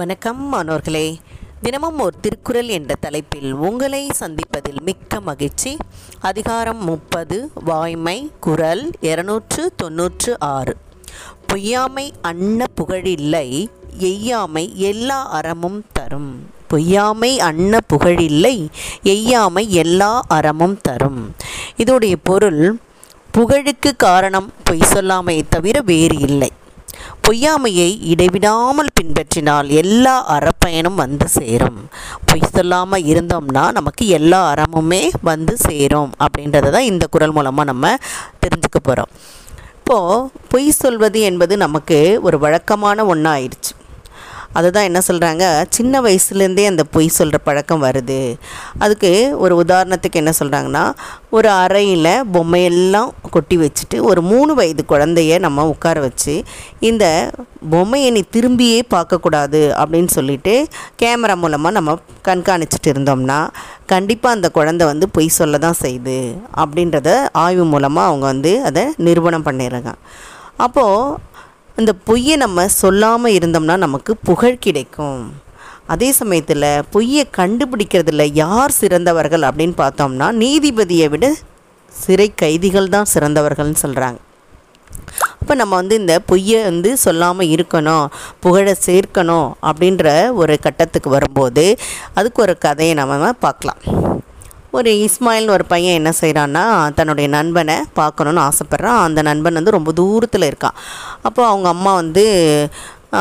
வணக்கம் மாணவர்களே தினமும் ஒரு திருக்குறள் என்ற தலைப்பில் உங்களை சந்திப்பதில் மிக்க மகிழ்ச்சி அதிகாரம் முப்பது வாய்மை குரல் இருநூற்று தொன்னூற்று ஆறு பொய்யாமை அன்ன புகழில்லை எய்யாமை எல்லா அறமும் தரும் பொய்யாமை அன்ன புகழில்லை எய்யாமை எல்லா அறமும் தரும் இதோடைய பொருள் புகழுக்கு காரணம் பொய் சொல்லாமை தவிர வேறு இல்லை பொய்யாமையை இடைவிடாமல் பின்பற்றினால் எல்லா அறப்பயனும் வந்து சேரும் பொய் சொல்லாமல் இருந்தோம்னா நமக்கு எல்லா அறமுமே வந்து சேரும் அப்படின்றத தான் இந்த குரல் மூலமாக நம்ம தெரிஞ்சுக்க போகிறோம் இப்போது பொய் சொல்வது என்பது நமக்கு ஒரு வழக்கமான ஒன்றாயிடுச்சு அதுதான் என்ன சொல்கிறாங்க சின்ன வயசுலேருந்தே அந்த பொய் சொல்கிற பழக்கம் வருது அதுக்கு ஒரு உதாரணத்துக்கு என்ன சொல்கிறாங்கன்னா ஒரு அறையில் பொம்மையெல்லாம் கொட்டி வச்சுட்டு ஒரு மூணு வயது குழந்தைய நம்ம உட்கார வச்சு இந்த பொம்மையை நீ திரும்பியே பார்க்கக்கூடாது அப்படின்னு சொல்லிட்டு கேமரா மூலமாக நம்ம கண்காணிச்சிட்டு இருந்தோம்னா கண்டிப்பாக அந்த குழந்தை வந்து பொய் சொல்ல தான் செய்யுது அப்படின்றத ஆய்வு மூலமாக அவங்க வந்து அதை நிரூபணம் பண்ணிடுறாங்க அப்போது அந்த பொய்யை நம்ம சொல்லாமல் இருந்தோம்னா நமக்கு புகழ் கிடைக்கும் அதே சமயத்தில் பொய்யை கண்டுபிடிக்கிறதுல யார் சிறந்தவர்கள் அப்படின்னு பார்த்தோம்னா நீதிபதியை விட சிறை கைதிகள் தான் சிறந்தவர்கள்னு சொல்கிறாங்க அப்போ நம்ம வந்து இந்த பொய்யை வந்து சொல்லாமல் இருக்கணும் புகழை சேர்க்கணும் அப்படின்ற ஒரு கட்டத்துக்கு வரும்போது அதுக்கு ஒரு கதையை நம்ம பார்க்கலாம் ஒரு இஸ்மாயில்னு ஒரு பையன் என்ன செய்கிறான்னா தன்னுடைய நண்பனை பார்க்கணுன்னு ஆசைப்பட்றான் அந்த நண்பன் வந்து ரொம்ப தூரத்தில் இருக்கான் அப்போ அவங்க அம்மா வந்து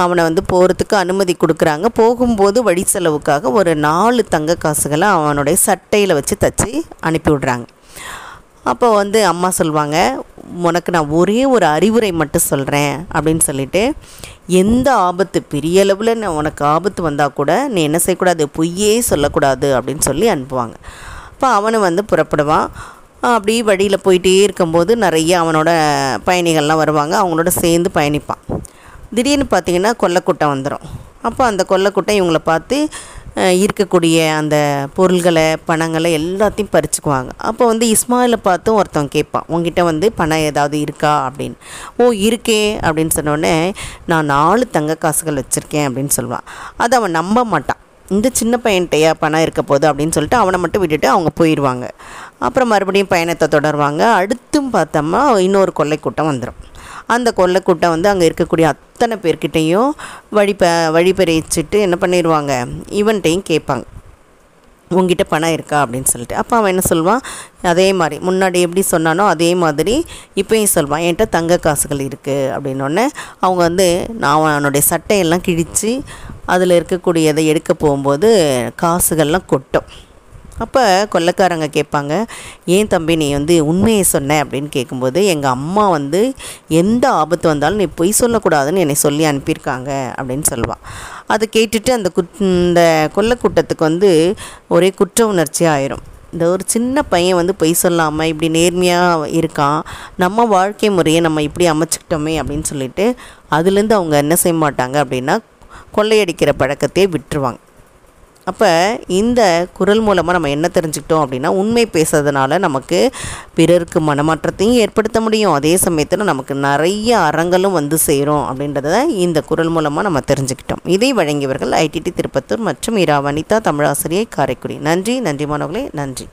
அவனை வந்து போகிறதுக்கு அனுமதி கொடுக்குறாங்க போகும்போது வழி செலவுக்காக ஒரு நாலு தங்க காசுகளை அவனுடைய சட்டையில் வச்சு தச்சு அனுப்பிவிடுறாங்க அப்போ வந்து அம்மா சொல்லுவாங்க உனக்கு நான் ஒரே ஒரு அறிவுரை மட்டும் சொல்கிறேன் அப்படின்னு சொல்லிட்டு எந்த ஆபத்து பெரிய அளவில் உனக்கு ஆபத்து வந்தால் கூட நீ என்ன செய்யக்கூடாது பொய்யே சொல்லக்கூடாது அப்படின்னு சொல்லி அனுப்புவாங்க அப்போ அவனும் வந்து புறப்படுவான் அப்படி வழியில் போயிட்டே இருக்கும்போது நிறைய அவனோட பயணிகள்லாம் வருவாங்க அவங்களோட சேர்ந்து பயணிப்பான் திடீர்னு பார்த்தீங்கன்னா கொல்லக்கூட்டை வந்துடும் அப்போ அந்த கொல்லக்கூட்டை இவங்களை பார்த்து இருக்கக்கூடிய அந்த பொருள்களை பணங்களை எல்லாத்தையும் பறிச்சுக்குவாங்க அப்போ வந்து இஸ்மாயில பார்த்தும் ஒருத்தவங்க கேட்பான் உங்ககிட்ட வந்து பணம் ஏதாவது இருக்கா அப்படின்னு ஓ இருக்கே அப்படின்னு சொன்னோடனே நான் நாலு தங்க காசுகள் வச்சுருக்கேன் அப்படின்னு சொல்லுவான் அதை அவன் நம்ப மாட்டான் இந்த சின்ன பையன்கிட்டையா பணம் இருக்க போது அப்படின்னு சொல்லிட்டு அவனை மட்டும் விட்டுட்டு அவங்க போயிடுவாங்க அப்புறம் மறுபடியும் பயணத்தை தொடருவாங்க அடுத்தும் பார்த்தோம்னா இன்னொரு கொள்ளை கூட்டம் வந்துடும் அந்த கொள்ளைக்கூட்டம் வந்து அங்கே இருக்கக்கூடிய அத்தனை பேர்கிட்டையும் வழி ப வழிபறிச்சிட்டு என்ன பண்ணிடுவாங்க இவன்ட்டையும் கேட்பாங்க உங்ககிட்ட பணம் இருக்கா அப்படின்னு சொல்லிட்டு அப்போ அவன் என்ன சொல்வான் அதே மாதிரி முன்னாடி எப்படி சொன்னானோ அதே மாதிரி இப்போயும் சொல்வான் என்கிட்ட தங்க காசுகள் இருக்குது அப்படின்னோடனே அவங்க வந்து நான் அவனுடைய சட்டையெல்லாம் கிழித்து அதில் இருக்கக்கூடியதை எடுக்க போகும்போது காசுகள்லாம் கொட்டும் அப்போ கொள்ளக்காரங்க கேட்பாங்க ஏன் தம்பி நீ வந்து உண்மையை சொன்ன அப்படின்னு கேட்கும்போது எங்கள் அம்மா வந்து எந்த ஆபத்து வந்தாலும் நீ பொய் சொல்லக்கூடாதுன்னு என்னை சொல்லி அனுப்பியிருக்காங்க அப்படின்னு சொல்லுவாள் அதை கேட்டுட்டு அந்த குட் இந்த கொல்ல கூட்டத்துக்கு வந்து ஒரே குற்ற உணர்ச்சி ஆயிரும் இந்த ஒரு சின்ன பையன் வந்து பொய் சொல்லாமல் இப்படி நேர்மையாக இருக்கான் நம்ம வாழ்க்கை முறையை நம்ம இப்படி அமைச்சுக்கிட்டோமே அப்படின்னு சொல்லிட்டு அதுலேருந்து அவங்க என்ன செய்ய மாட்டாங்க அப்படின்னா கொள்ளையடிக்கிற பழக்கத்தையே விட்டுருவாங்க அப்போ இந்த குரல் மூலமாக நம்ம என்ன தெரிஞ்சுக்கிட்டோம் அப்படின்னா உண்மை பேசுறதுனால நமக்கு பிறருக்கு மனமாற்றத்தையும் ஏற்படுத்த முடியும் அதே சமயத்தில் நமக்கு நிறைய அறங்களும் வந்து சேரும் அப்படின்றத இந்த குரல் மூலமாக நம்ம தெரிஞ்சுக்கிட்டோம் இதை வழங்கியவர்கள் ஐடிடி திருப்பத்தூர் மற்றும் இரா வனிதா தமிழாசிரியை காரைக்குடி நன்றி நன்றி மாணவர்களே நன்றி